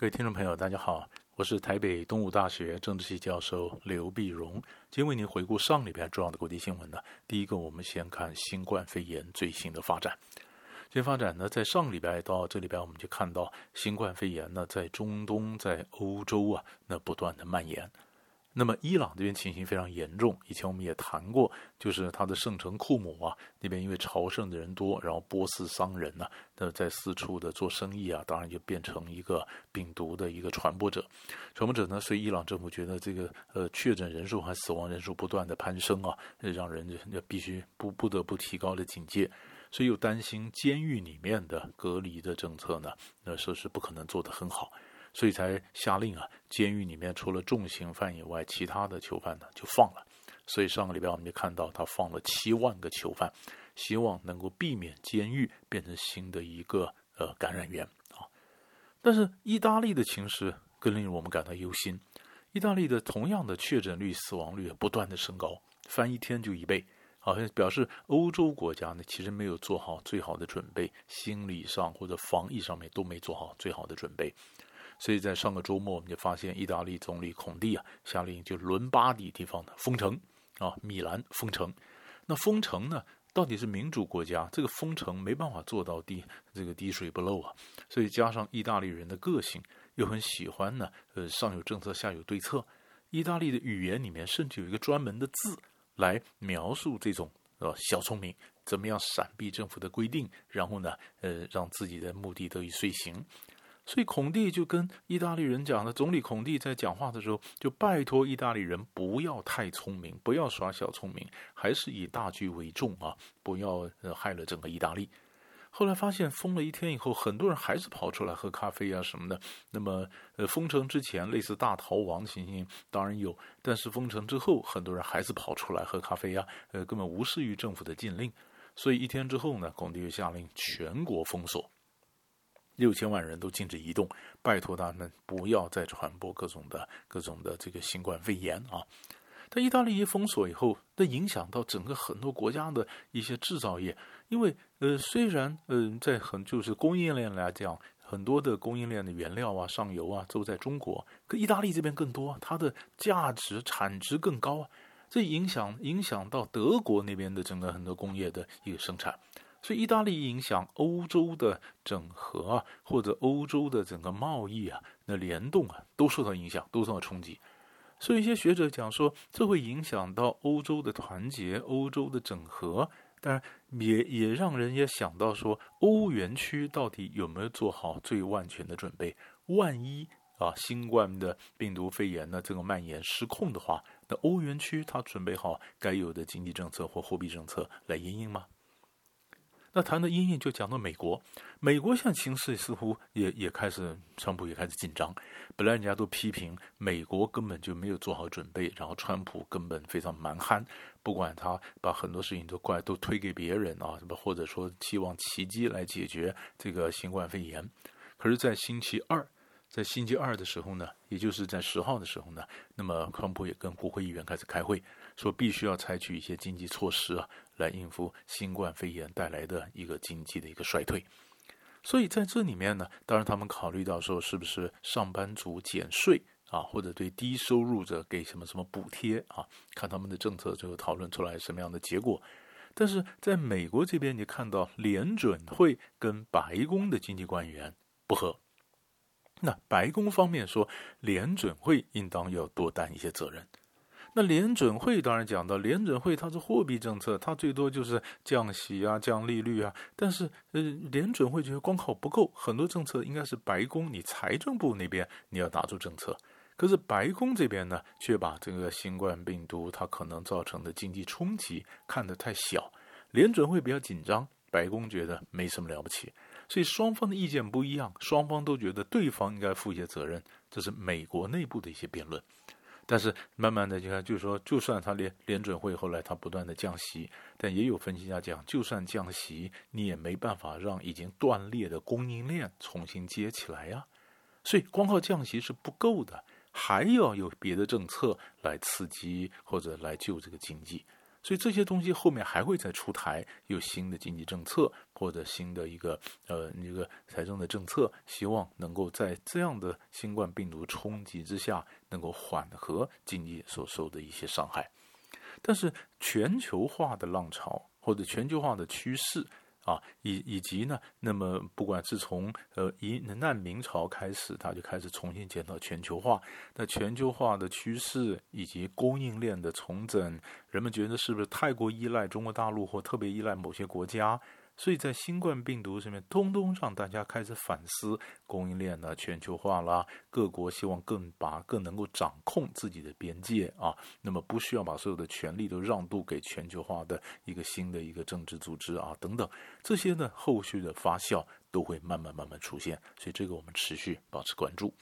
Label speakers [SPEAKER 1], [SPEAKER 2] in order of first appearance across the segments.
[SPEAKER 1] 各位听众朋友，大家好，我是台北东吴大学政治系教授刘碧荣，今天为您回顾上礼拜重要的国际新闻呢。第一个，我们先看新冠肺炎最新的发展。新发展呢，在上礼拜到这礼拜，我们就看到新冠肺炎呢，在中东、在欧洲啊，那不断的蔓延。那么伊朗这边情形非常严重，以前我们也谈过，就是它的圣城库姆啊，那边因为朝圣的人多，然后波斯商人呢、那在四处的做生意啊，当然就变成一个病毒的一个传播者。传播者呢，所以伊朗政府觉得这个呃确诊人数和死亡人数不断的攀升啊，让人就必须不不得不提高的警戒，所以又担心监狱里面的隔离的政策呢，那说是不可能做得很好。所以才下令啊，监狱里面除了重刑犯以外，其他的囚犯呢就放了。所以上个礼拜我们就看到他放了七万个囚犯，希望能够避免监狱变成新的一个呃感染源啊。但是意大利的情势更令我们感到忧心，意大利的同样的确诊率、死亡率不断的升高，翻一天就一倍，好像表示欧洲国家呢其实没有做好最好的准备，心理上或者防疫上面都没做好最好的准备。所以在上个周末，我们就发现意大利总理孔蒂啊下令就伦巴第地方的封城啊，米兰封城。那封城呢，到底是民主国家，这个封城没办法做到滴这个滴水不漏啊。所以加上意大利人的个性，又很喜欢呢，呃，上有政策，下有对策。意大利的语言里面甚至有一个专门的字来描述这种呃小聪明，怎么样闪避政府的规定，然后呢，呃，让自己的目的得以遂行。所以孔蒂就跟意大利人讲了，总理孔蒂在讲话的时候就拜托意大利人不要太聪明，不要耍小聪明，还是以大局为重啊，不要害了整个意大利。后来发现封了一天以后，很多人还是跑出来喝咖啡啊什么的。那么呃，封城之前类似大逃亡情形当然有，但是封城之后，很多人还是跑出来喝咖啡啊，呃，根本无视于政府的禁令。所以一天之后呢，孔蒂就下令全国封锁。六千万人都禁止移动，拜托他们不要再传播各种的各种的这个新冠肺炎啊！但意大利一封锁以后，那影响到整个很多国家的一些制造业，因为呃，虽然嗯、呃，在很就是供应链来讲，很多的供应链的原料啊、上游啊都在中国，可意大利这边更多，它的价值产值更高啊，这影响影响到德国那边的整个很多工业的一个生产。所以，意大利影响欧洲的整合啊，或者欧洲的整个贸易啊，那联动啊，都受到影响，都受到冲击。所以，一些学者讲说，这会影响到欧洲的团结、欧洲的整合。当然，也也让人也想到说，欧元区到底有没有做好最万全的准备？万一啊，新冠的病毒肺炎呢，这个蔓延失控的话，那欧元区它准备好该有的经济政策或货币政策来因应吗？那谈的阴影就讲到美国，美国现在情势似乎也也开始，川普也开始紧张。本来人家都批评美国根本就没有做好准备，然后川普根本非常蛮憨，不管他把很多事情都怪都推给别人啊，什么或者说期望奇迹来解决这个新冠肺炎。可是，在星期二，在星期二的时候呢，也就是在十号的时候呢，那么川普也跟国会议员开始开会，说必须要采取一些经济措施啊。来应付新冠肺炎带来的一个经济的一个衰退，所以在这里面呢，当然他们考虑到说，是不是上班族减税啊，或者对低收入者给什么什么补贴啊？看他们的政策最后讨论出来什么样的结果。但是在美国这边，你看到联准会跟白宫的经济官员不合，那白宫方面说，联准会应当要多担一些责任。那联准会当然讲到，联准会它是货币政策，它最多就是降息啊、降利率啊。但是，呃，联准会觉得光靠不够，很多政策应该是白宫、你财政部那边你要打出政策。可是白宫这边呢，却把这个新冠病毒它可能造成的经济冲击看得太小。联准会比较紧张，白宫觉得没什么了不起。所以双方的意见不一样，双方都觉得对方应该负一些责任。这是美国内部的一些辩论。但是慢慢的，就看，就是说，就算他联联准会后来他不断的降息，但也有分析家讲，就算降息，你也没办法让已经断裂的供应链重新接起来呀。所以光靠降息是不够的，还要有别的政策来刺激或者来救这个经济。所以这些东西后面还会再出台，有新的经济政策或者新的一个呃一个财政的政策，希望能够在这样的新冠病毒冲击之下，能够缓和经济所受的一些伤害。但是全球化的浪潮或者全球化的趋势。啊，以以及呢，那么不管是从呃以难明朝开始，它就开始重新检讨全球化。那全球化的趋势以及供应链的重整，人们觉得是不是太过依赖中国大陆或特别依赖某些国家？所以在新冠病毒上面，通通让大家开始反思供应链呢，全球化啦，各国希望更把更能够掌控自己的边界啊，那么不需要把所有的权力都让渡给全球化的一个新的一个政治组织啊等等，这些呢后续的发酵都会慢慢慢慢出现，所以这个我们持续保持关注。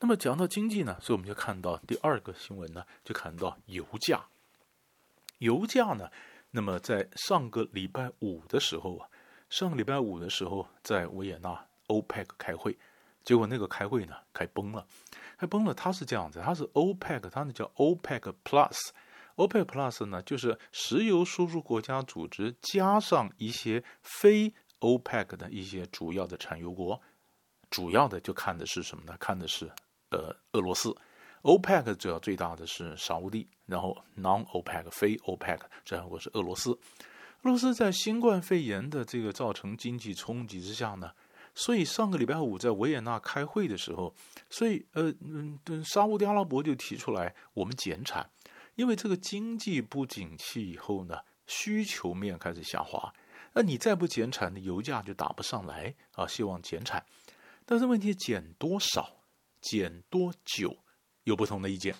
[SPEAKER 1] 那么讲到经济呢，所以我们就看到第二个新闻呢，就看到油价，油价呢。那么在上个礼拜五的时候啊，上个礼拜五的时候在维也纳 OPEC 开会，结果那个开会呢开崩了，开崩了。它是这样子，它是 OPEC，它那叫 OPEC Plus，OPEC Plus 呢就是石油输出国家组织加上一些非 OPEC 的一些主要的产油国，主要的就看的是什么呢？看的是呃俄罗斯。OPEC 主要最大的是沙乌地，然后 Non-OPEC 非 OPEC 这样，或是俄罗斯。俄罗斯在新冠肺炎的这个造成经济冲击之下呢，所以上个礼拜五在维也纳开会的时候，所以呃嗯，沙乌地阿拉伯就提出来我们减产，因为这个经济不景气以后呢，需求面开始下滑，那你再不减产，油价就打不上来啊，希望减产，但是问题减多少，减多久？有不同的意见，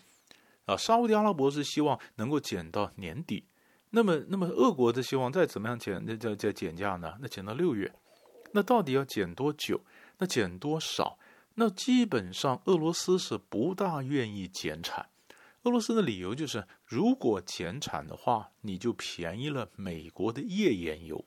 [SPEAKER 1] 啊，沙乌地阿拉伯是希望能够减到年底，那么，那么俄国的希望再怎么样减，那叫叫减价呢？那减到六月，那到底要减多久？那减多少？那基本上俄罗斯是不大愿意减产。俄罗斯的理由就是，如果减产的话，你就便宜了美国的页岩油。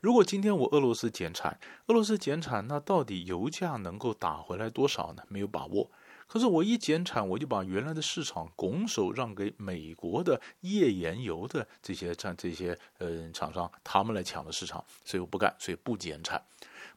[SPEAKER 1] 如果今天我俄罗斯减产，俄罗斯减产，那到底油价能够打回来多少呢？没有把握。可是我一减产，我就把原来的市场拱手让给美国的页岩油的这些这这些呃厂商，他们来抢的市场，所以我不干，所以不减产。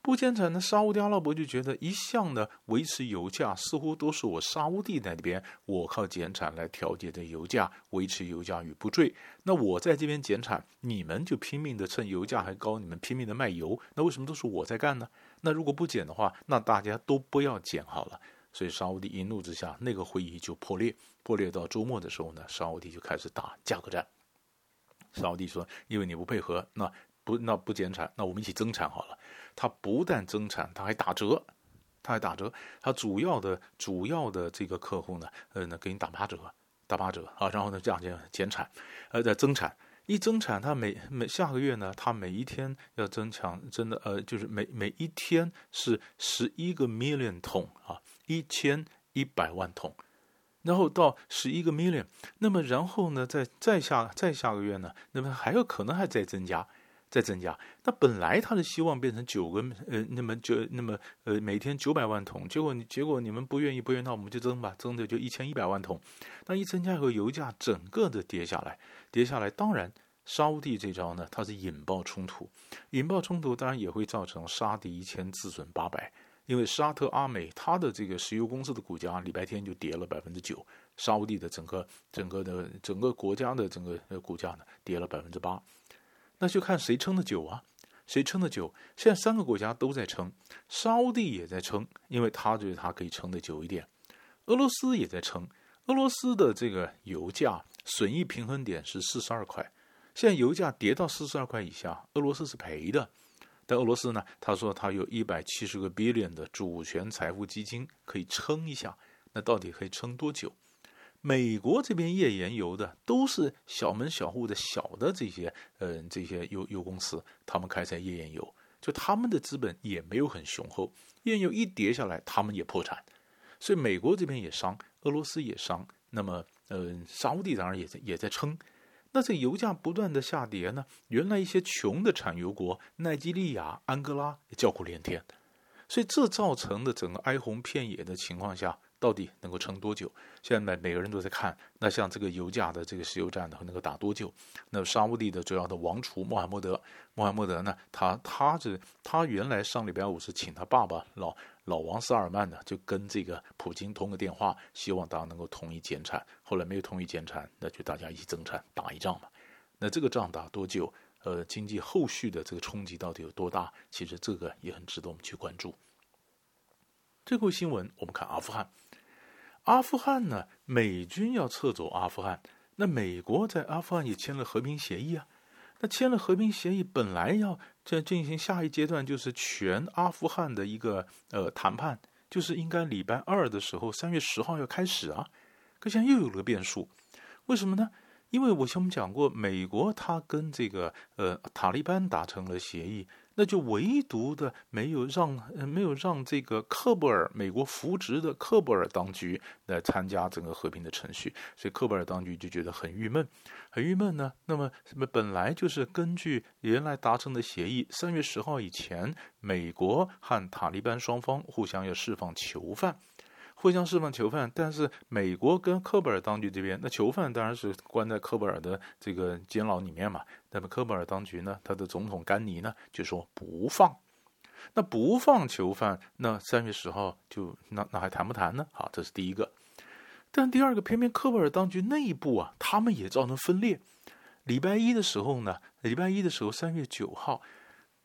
[SPEAKER 1] 不减产呢，沙乌地阿拉伯就觉得一向呢维持油价似乎都是我沙乌地那边，我靠减产来调节的油价，维持油价与不坠。那我在这边减产，你们就拼命的趁油价还高，你们拼命的卖油，那为什么都是我在干呢？那如果不减的话，那大家都不要减好了。所以沙乌地一怒之下，那个会议就破裂。破裂到周末的时候呢，沙乌地就开始打价格战。沙乌地说：“因为你不配合，那不那不减产，那我们一起增产好了。”他不但增产，他还打折，他还打折。他主要的主要的这个客户呢，呃，那给你打八折，打八折啊。然后呢，这样就减产，呃，在增产。一增产，他每每下个月呢，他每一天要增强，真的呃，就是每每一天是十一个 million 桶啊。一千一百万桶，然后到十一个 million，那么然后呢，再再下再下个月呢，那么还有可能还在增加，再增加。那本来他的希望变成九个呃，那么就那么呃每天九百万桶，结果你结果你们不愿意不愿意，那我们就增吧，增的就一千一百万桶。那一增加以后，油价整个的跌下来，跌下来。当然，沙地这招呢，它是引爆冲突，引爆冲突当然也会造成杀敌一千自损八百。因为沙特阿美它的这个石油公司的股价礼拜天就跌了百分之九，沙乌地的整个整个的整个国家的整个呃股价呢跌了百分之八，那就看谁撑得久啊，谁撑得久。现在三个国家都在撑，沙乌地也在撑，因为他觉得他可以撑得久一点。俄罗斯也在撑，俄罗斯的这个油价损益平衡点是四十二块，现在油价跌到四十二块以下，俄罗斯是赔的。在俄罗斯呢，他说他有一百七十个 billion 的主权财富基金可以撑一下，那到底可以撑多久？美国这边页岩油的都是小门小户的小的这些，嗯、呃，这些油油公司，他们开采页岩油，就他们的资本也没有很雄厚，页岩油一跌下来，他们也破产，所以美国这边也伤，俄罗斯也伤，那么，嗯、呃，沙乌地当然也在也在撑。那这油价不断的下跌呢，原来一些穷的产油国，奈及利亚、安哥拉也叫苦连天，所以这造成的整个哀鸿遍野的情况下，到底能够撑多久？现在每个人都在看，那像这个油价的这个石油战呢，能够打多久？那沙乌地的主要的王储穆罕默德，穆罕默德呢，他他是他原来上礼拜五是请他爸爸老老王萨尔曼呢，就跟这个普京通个电话，希望大家能够同意减产。后来没有同意减产，那就大家一起增产，打一仗嘛。那这个仗打多久？呃，经济后续的这个冲击到底有多大？其实这个也很值得我们去关注。最后新闻，我们看阿富汗。阿富汗呢，美军要撤走阿富汗，那美国在阿富汗也签了和平协议啊。那签了和平协议，本来要在进行下一阶段，就是全阿富汗的一个呃谈判，就是应该礼拜二的时候，三月十号要开始啊。可现在又有了变数，为什么呢？因为我前面讲过，美国他跟这个呃塔利班达成了协议，那就唯独的没有让没有让这个喀布尔美国扶植的喀布尔当局来参加整个和平的程序，所以喀布尔当局就觉得很郁闷，很郁闷呢。那么本来就是根据原来达成的协议，三月十号以前，美国和塔利班双方互相要释放囚犯。互相释放囚犯，但是美国跟科布尔当局这边，那囚犯当然是关在科布尔的这个监牢里面嘛。那么科布尔当局呢，他的总统甘尼呢就说不放，那不放囚犯，那三月十号就那那还谈不谈呢？好，这是第一个。但第二个，偏偏科布尔当局内部啊，他们也造成分裂。礼拜一的时候呢，礼拜一的时候，三月九号，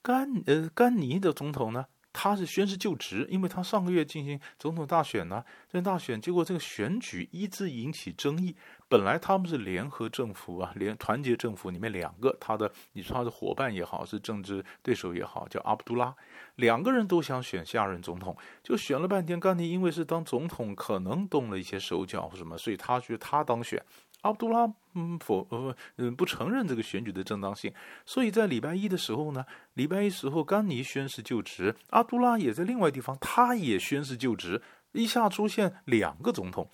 [SPEAKER 1] 甘呃甘尼的总统呢。他是宣誓就职，因为他上个月进行总统大选呢，这大选结果这个选举一直引起争议。本来他们是联合政府啊，联团结政府里面两个他的，你说他的伙伴也好，是政治对手也好，叫阿卜杜拉，两个人都想选下任总统，就选了半天。甘尼因为是当总统，可能动了一些手脚或什么，所以他觉得他当选。阿卜杜拉嗯否呃嗯不承认这个选举的正当性，所以在礼拜一的时候呢，礼拜一时候甘尼宣誓就职，阿卜杜拉也在另外地方，他也宣誓就职，一下出现两个总统。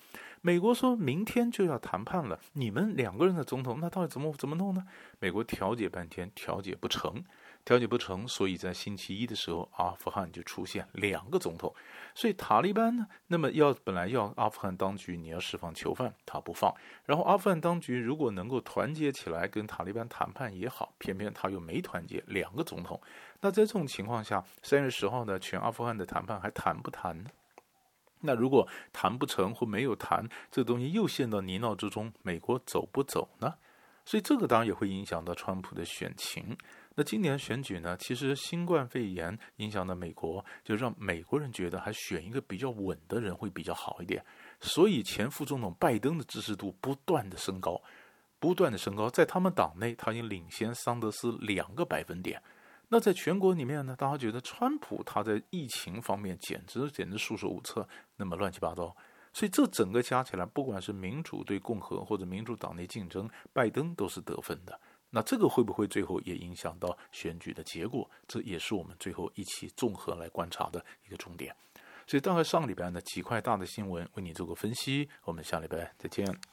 [SPEAKER 1] 美国说明天就要谈判了，你们两个人的总统，那到底怎么怎么弄呢？美国调解半天，调解不成。调解不成，所以在星期一的时候，阿富汗就出现两个总统。所以塔利班呢，那么要本来要阿富汗当局你要释放囚犯，他不放。然后阿富汗当局如果能够团结起来跟塔利班谈判也好，偏偏他又没团结，两个总统。那在这种情况下，三月十号呢，全阿富汗的谈判还谈不谈呢？那如果谈不成或没有谈，这东西又陷到泥淖之中，美国走不走呢？所以这个当然也会影响到川普的选情。那今年选举呢，其实新冠肺炎影响到美国，就让美国人觉得还选一个比较稳的人会比较好一点。所以前副总统拜登的支持度不断的升高，不断的升高，在他们党内他已经领先桑德斯两个百分点。那在全国里面呢，大家觉得川普他在疫情方面简直简直束手无策，那么乱七八糟。所以这整个加起来，不管是民主对共和或者民主党内竞争，拜登都是得分的。那这个会不会最后也影响到选举的结果？这也是我们最后一起综合来观察的一个重点。所以大概上礼拜呢，几块大的新闻为你做个分析。我们下礼拜再见。